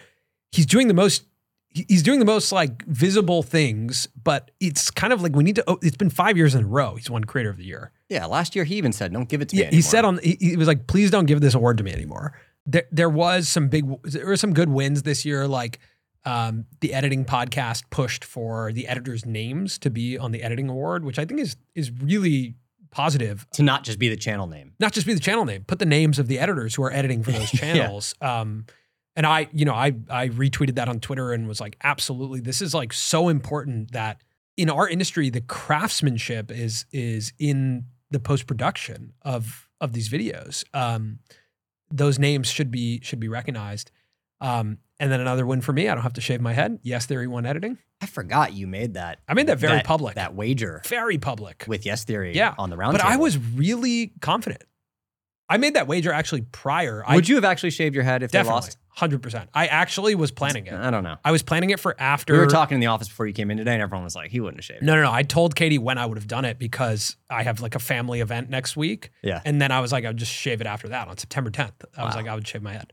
He's doing the most. He's doing the most like visible things, but it's kind of like we need to. Oh, it's been five years in a row. He's won creator of the year. yeah, last year he even said, "Don't give it to Yeah, me." he said on he, he was like, please don't give this award to me anymore. There, there was some big, there were some good wins this year. Like um, the editing podcast pushed for the editors' names to be on the editing award, which I think is is really positive. to not just be the channel name. Not just be the channel name, put the names of the editors who are editing for those Yeah. channels. um, and I, you know, I I retweeted that on Twitter and was like, absolutely, this is like so important that in our industry, the craftsmanship is is in the post production of of these videos. Um, those names should be should be recognized. Um, and then another win for me. I don't have to shave my head. Yes, Theory won editing. I forgot you made that. I made that very public. That wager Very public. with Yes Theory Yeah, on the round. but I was really confident. I made that wager actually prior. Would I you have actually shaved your head if they lost? hundred percent. I actually was planning it. I don't know. I was planning it for after. We were talking in the office before you came in today, and everyone was like, "He wouldn't have shaved." No, no, no. I told Katie when I would have done it because I have like a family event next week. Yeah. And then I was like, I'd just shave it after that on September 10th. I was like, I would shave my head.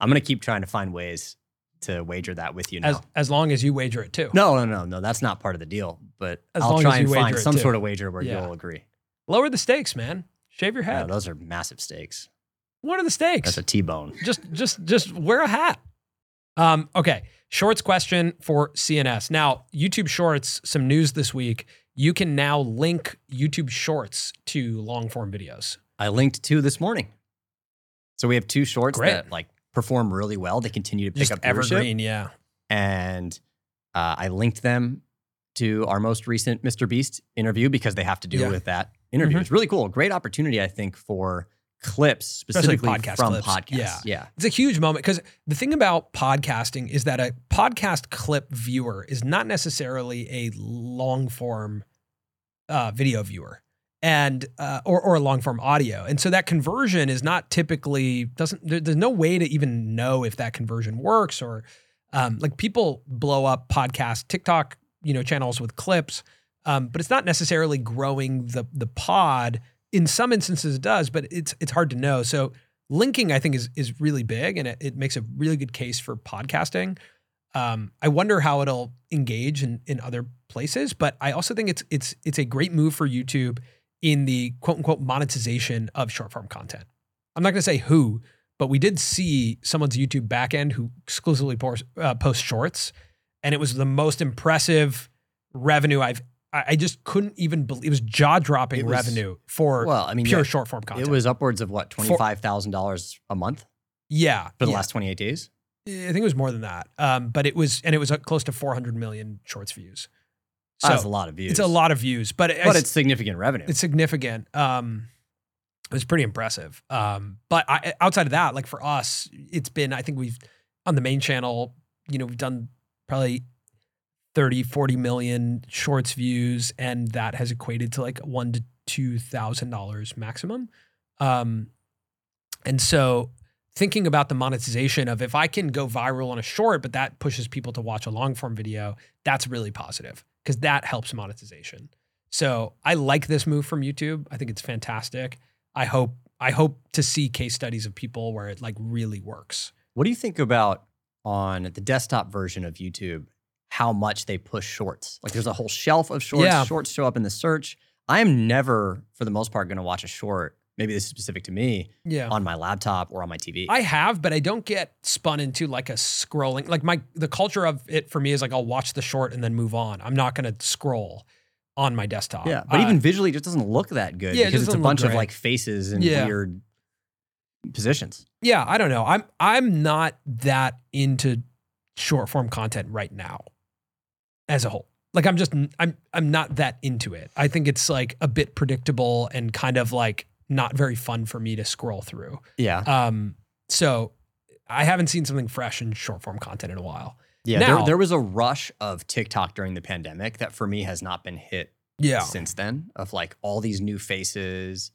I'm gonna keep trying to find ways to wager that with you now. As as long as you wager it too. no, no, no, no. That's not part of the deal. But As I'll long try as and find some too. sort of wager where Yeah. you'll agree. Lower the stakes, man. Shave your head. those are massive stakes. what are the stakes? That's a T-bone. just just just wear a hat. Um, okay. Shorts question for CNS. Now, YouTube Shorts, some news this week. You can now link YouTube Shorts to long form videos. I linked two this morning. So we have two shorts Great. that like perform really well. They continue to pick Just up viewership. evergreen, yeah. and uh, I linked them to our most recent Mr. Beast interview because they have to do Yeah. with that interview. Mhm. It's really cool. Great opportunity, I think, for clips specifically podcast from clips. podcasts. Yeah. yeah. It's a huge moment because the thing about podcasting is that a podcast clip viewer is not necessarily a long form uh, video viewer and uh, or or long form audio, and so that conversion is not typically doesn't. There, there's no way to even know if that conversion works or um, like people blow up podcast TikTok you know channels with clips, um, but it's not necessarily growing the the pod. In some instances, it does, but it's it's hard to know. So linking i think is is really big and it, it makes a really good case for podcasting um, i wonder how it'll engage in, in other places but i also think it's it's it's a great move for youtube in the quote unquote monetization of short form content i'm not going to say who but we did see someone's youtube backend who exclusively posts, uh, posts shorts and it was the most impressive revenue i've i, just couldn't even believe it was jaw-dropping revenue for Well, I mean, pure yeah, short form content it was upwards of what twenty five thousand dollars a month yeah for the yeah. last twenty eight days. I think it was more than that. Um, but it was, and it was uh, close to 400 million shorts views. So That's a lot of views. it's a lot of views, but, it- but it's significant revenue. it's significant. Um, it was pretty impressive. Um, but I, outside of that, like for us, it's been, I think we've on the main channel, you know, we've done probably 30, 40 million shorts views, and that has equated to like one to two thousand dollars maximum. Um, and so thinking about the monetization of if I can go viral on a short, but that pushes people to watch a long form video, that's really positive because that helps monetization. So I like this move from YouTube. I think it's fantastic. I hope I hope to see case studies of people where it like really works. What do you think about on the desktop version of YouTube? How much they push shorts? Like, there's a whole shelf of shorts. Yeah. Shorts show up in the search. I am never, for the most part, going to watch a short. Maybe this is specific to me Yeah. on my laptop or on my TV. I have, but I don't get spun into like a scrolling. Like my the culture of it for me is like I'll watch the short and then move on. I'm not going to scroll on my desktop. yeah, but Uh, even visually, it just doesn't look that good Yeah, it because it's a bunch of like faces and Yeah. weird positions. yeah, I don't know. I'm I'm not that into short form content right now, as a whole. Like I'm just I'm I'm not that into it. I think it's like a bit predictable and kind of like not very fun for me to scroll through. Yeah, Um, so I haven't seen something fresh in short form content in a while. yeah. now- there, there was a rush of TikTok during the pandemic that for me has not been hit Yeah, since then. Of like all these new faces,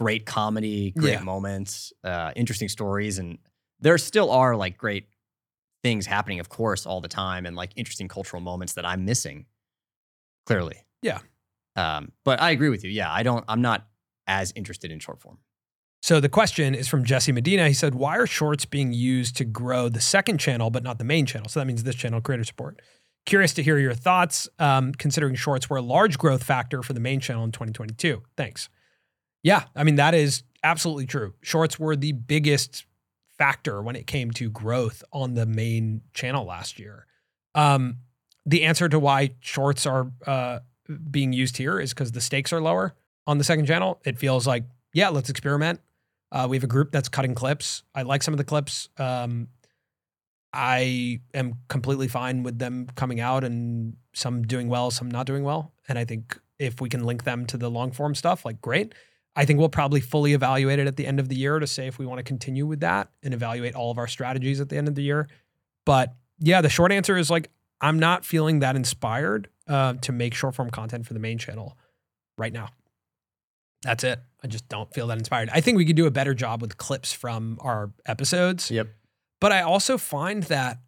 great comedy, great Yeah. moments, uh, interesting stories, and there still are like great things happening, of course, all the time, and like interesting cultural moments that I'm missing. Clearly, Yeah. Um, but I agree with you. Yeah, I don't. I'm not as interested in short form. So the question is from Jesse Medina. He said, "Why are shorts being used to grow the second channel but not the main channel?" So that means this channel, creator support. Curious to hear your thoughts, um, considering shorts were a large growth factor for the main channel in 2022. Thanks. Yeah, I mean that is absolutely true. Shorts were the biggest factor when it came to growth on the main channel last year. Um, the answer to why shorts are uh, being used here is because the stakes are lower on the second channel. It feels like, yeah, let's experiment. Uh, we have a group that's cutting clips. I like some of the clips. Um, I am completely fine with them coming out and some doing well, some not doing well. And I think if we can link them to the long form stuff, like great. I think we'll probably fully evaluate it at the end of the year to say if we want to continue with that and evaluate all of our strategies at the end of the year. But yeah, the short answer is like I'm not feeling that inspired uh, to make short form content for the main channel right now. That's it. I just don't feel that inspired. I think we could do a better job with clips from our episodes. Yep. But I also find that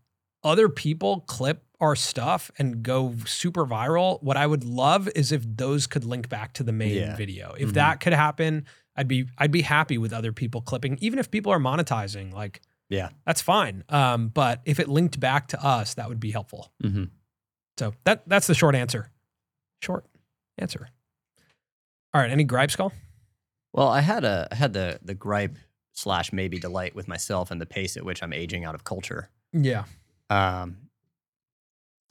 other people clip our stuff and go super viral. What I would love is if those could link back to the main Yeah. video. If Mhm. that could happen, I'd be I'd be happy with other people clipping, even if people are monetizing. Like, Yeah. that's fine. Um, but if it linked back to us, that would be helpful. Mm-hmm. So that that's the short answer. Short answer. All right. Any gripes, call? Well, I had a I had the the gripe slash maybe delight with myself and the pace at which I'm aging out of culture. Yeah. Um,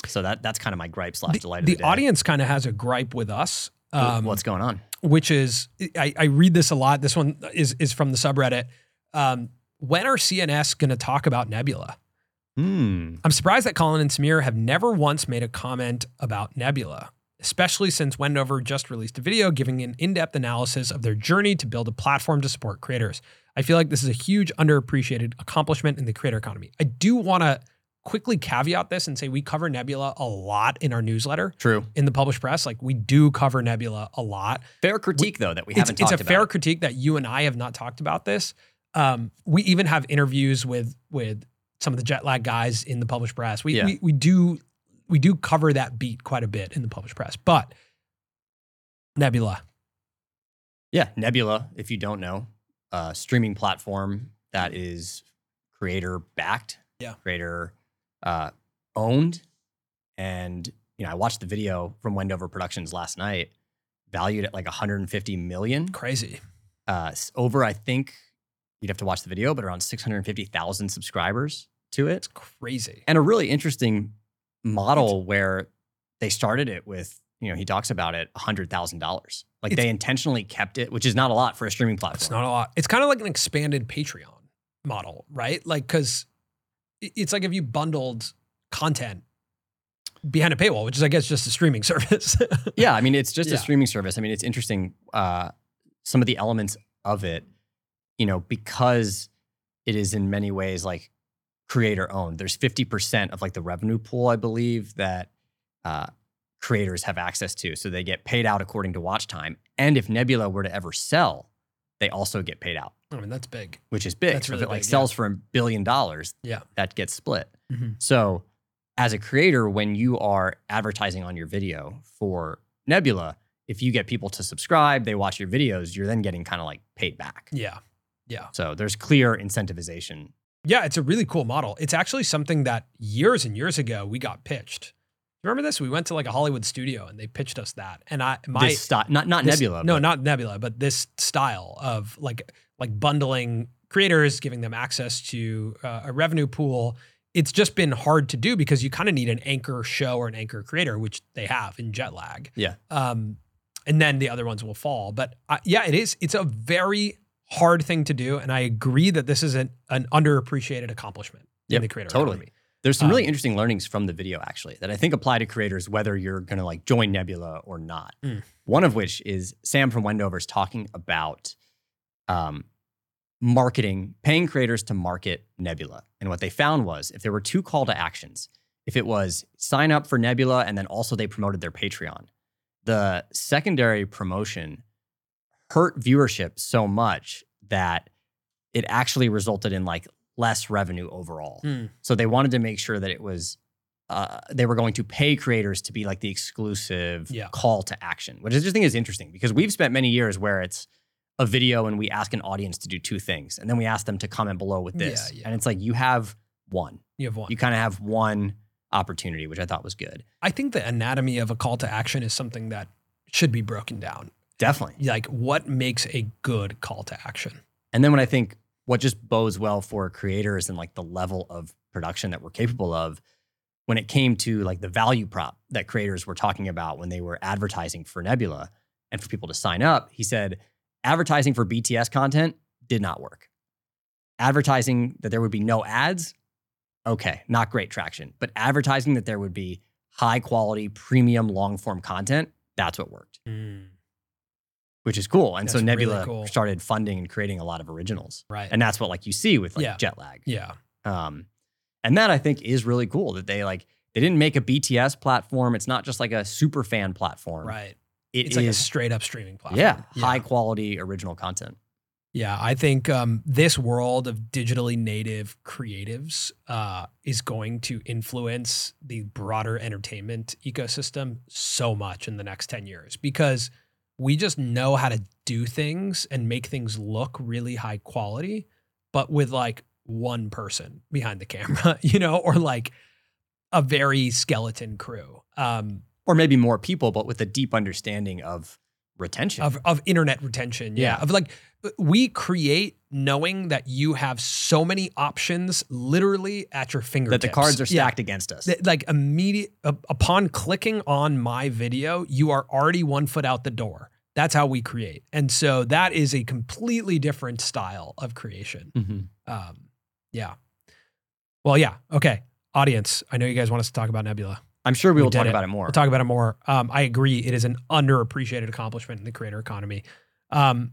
so that that's kind of my gripe slash delight. the of the day. audience kind of has a gripe with us. Um, What's going on? which is I, I read this a lot. This one is is from the subreddit. Um, when are CNS going to talk about Nebula? Hmm. I'm surprised that Colin and Samir have never once made a comment about Nebula, especially since Wendover just released a video giving an in-depth analysis of their journey to build a platform to support creators. I feel like this is a huge underappreciated accomplishment in the creator economy. I do want to quickly caveat this and say we cover Nebula a lot in our newsletter True. in the Publish Press. Like we do cover Nebula a lot Fair critique though that we haven't it's talked a fair critique that you and I have not talked about this. Um, we even have interviews with with some of the jet lag guys in the Publish Press. We, Yeah. we we do we do cover that beat quite a bit in the Publish Press. But Nebula, Yeah, Nebula, if you don't know, a streaming platform that is creator backed, Yeah. creator uh, owned, and you know, I watched the video from Wendover Productions last night, valued at like 150 million. crazy. Uh, over, I think you'd have to watch the video, but around 650,000 subscribers to it, It's crazy. and a really interesting model where they started it with. You know, he talks about it hundred thousand dollars. Like they intentionally kept it, which is not a lot for a streaming platform. It's not a lot. It's kind of like an expanded Patreon model, right? Like because it's like if you bundled content behind a paywall, which is I guess just a streaming service. yeah, I mean, it's just Yeah. a streaming service. I mean, it's interesting. Uh, some of the elements of it, you know, because it is in many ways like creator owned. There's 50% of like the revenue pool, I believe, that uh, creators have access to. So they get paid out according to watch time. And if Nebula were to ever sell, they also get paid out, I mean that's big. which is big. That's so really if it like big, yeah. sells for a billion dollars, Yeah. that gets split. Mhm. So, as a creator, when you are advertising on your video for Nebula, if you get people to subscribe, they watch your videos, you're then getting kind of like paid back. Yeah. Yeah. So, there's clear incentivization. Yeah, it's a really cool model. It's actually something that years and years ago we got pitched. Remember this? We went to like a Hollywood studio and they pitched us that. And I my this style, not not this- Nebula. No, but not Nebula, but this style of like like bundling creators, giving them access to uh, a revenue pool. It's just been hard to do because you kind of need an anchor show or an anchor creator, which they have in Jetlag. Yeah. Um, and then the other ones will fall. But uh, yeah, it is. It's a very hard thing to do, and I agree that this is an, an underappreciated accomplishment in the creator totally. economy. There's some really Um, interesting learnings from the video actually that I think apply to creators whether you're going to like join Nebula or not. Mm. One of which is Sam from Wendover's talking about um, marketing, paying creators to market Nebula. And what they found was if there were two call to actions, if it was sign up for Nebula and then also they promoted their Patreon, the secondary promotion hurt viewership so much that it actually resulted in like less revenue overall. Mm. So they wanted to make sure that it was uh, they were going to pay creators to be like the exclusive Yeah. call to action, which I just think is interesting because we've spent many years where it's a video and we ask an audience to do two things and then we ask them to comment below with this. Yeah, yeah. And it's like you have one. You have one. You kind of have one opportunity, which I thought was good. I think the anatomy of a call to action is something that should be broken down. Definitely. Like what makes a good call to action? And then when I think what just bodes well for creators and like the level of production that we're capable of, when it came to like the value prop that creators were talking about when they were advertising for Nebula and for people to sign up, he said advertising for BTS content did not work. Advertising that there would be no ads, okay, not great traction. But advertising that there would be high quality, premium, long form content, that's what worked, hmm. Which is cool. And so That's really Nebula cool. started funding and creating a lot of originals. Right. And that's what like you see with like Yeah. jet lag. yeah. Um, and that I think is really cool that they like they didn't make a BTS platform. It's not just like a super fan platform. Right. it it's like a straight up streaming platform. yeah, high quality original content. Yeah, I think um, this world of digitally native creatives uh, is going to influence the broader entertainment ecosystem so much in the next 10 years because we just know how to do things and make things look really high quality, but with like one person behind the camera, you know, or like a very skeleton crew. Um, Or maybe more people, but with a deep understanding of retention. of of internet retention. Yeah. Yeah. Of like we create knowing that you have so many options literally at your fingertips. that the cards are Yeah. stacked against us. Like immediate upon clicking on my video, you are already one foot out the door. That's how we create. And so that is a completely different style of creation. Mhm. Um, yeah. Well, yeah. Okay. Audience, I know you guys want us to talk about Nebula. I'm sure we, We will talk it. about it more. We'll talk about it more. Um, I agree. It is an underappreciated accomplishment in the creator economy. Um,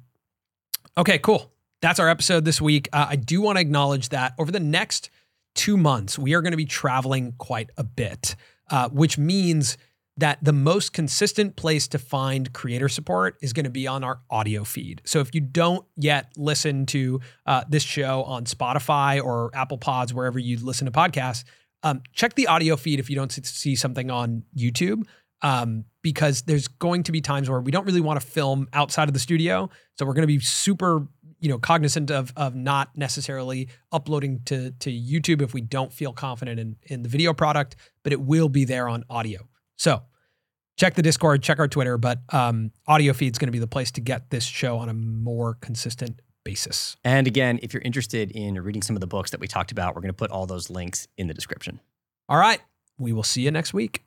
okay, cool. That's our episode this week. Uh, I do want to acknowledge that over the next two months, we are going to be traveling quite a bit, uh, which means that the most consistent place to find creator support is going to be on our audio feed. So if you don't yet listen to uh, this show on Spotify or Apple Pods, wherever you listen to podcasts, um, check the audio feed if you don't see something on YouTube. Um, because there's going to be times where we don't really want to film outside of the studio. So we're going to be super, you know, cognizant of of not necessarily uploading to to YouTube if we don't feel confident in in the video product, but it will be there on audio. So check the Discord, check our Twitter, but um, audio feed is going to be the place to get this show on a more consistent basis. and again, if you're interested in reading some of the books that we talked about, we're going to put all those links in the description. All right, we will see you next week.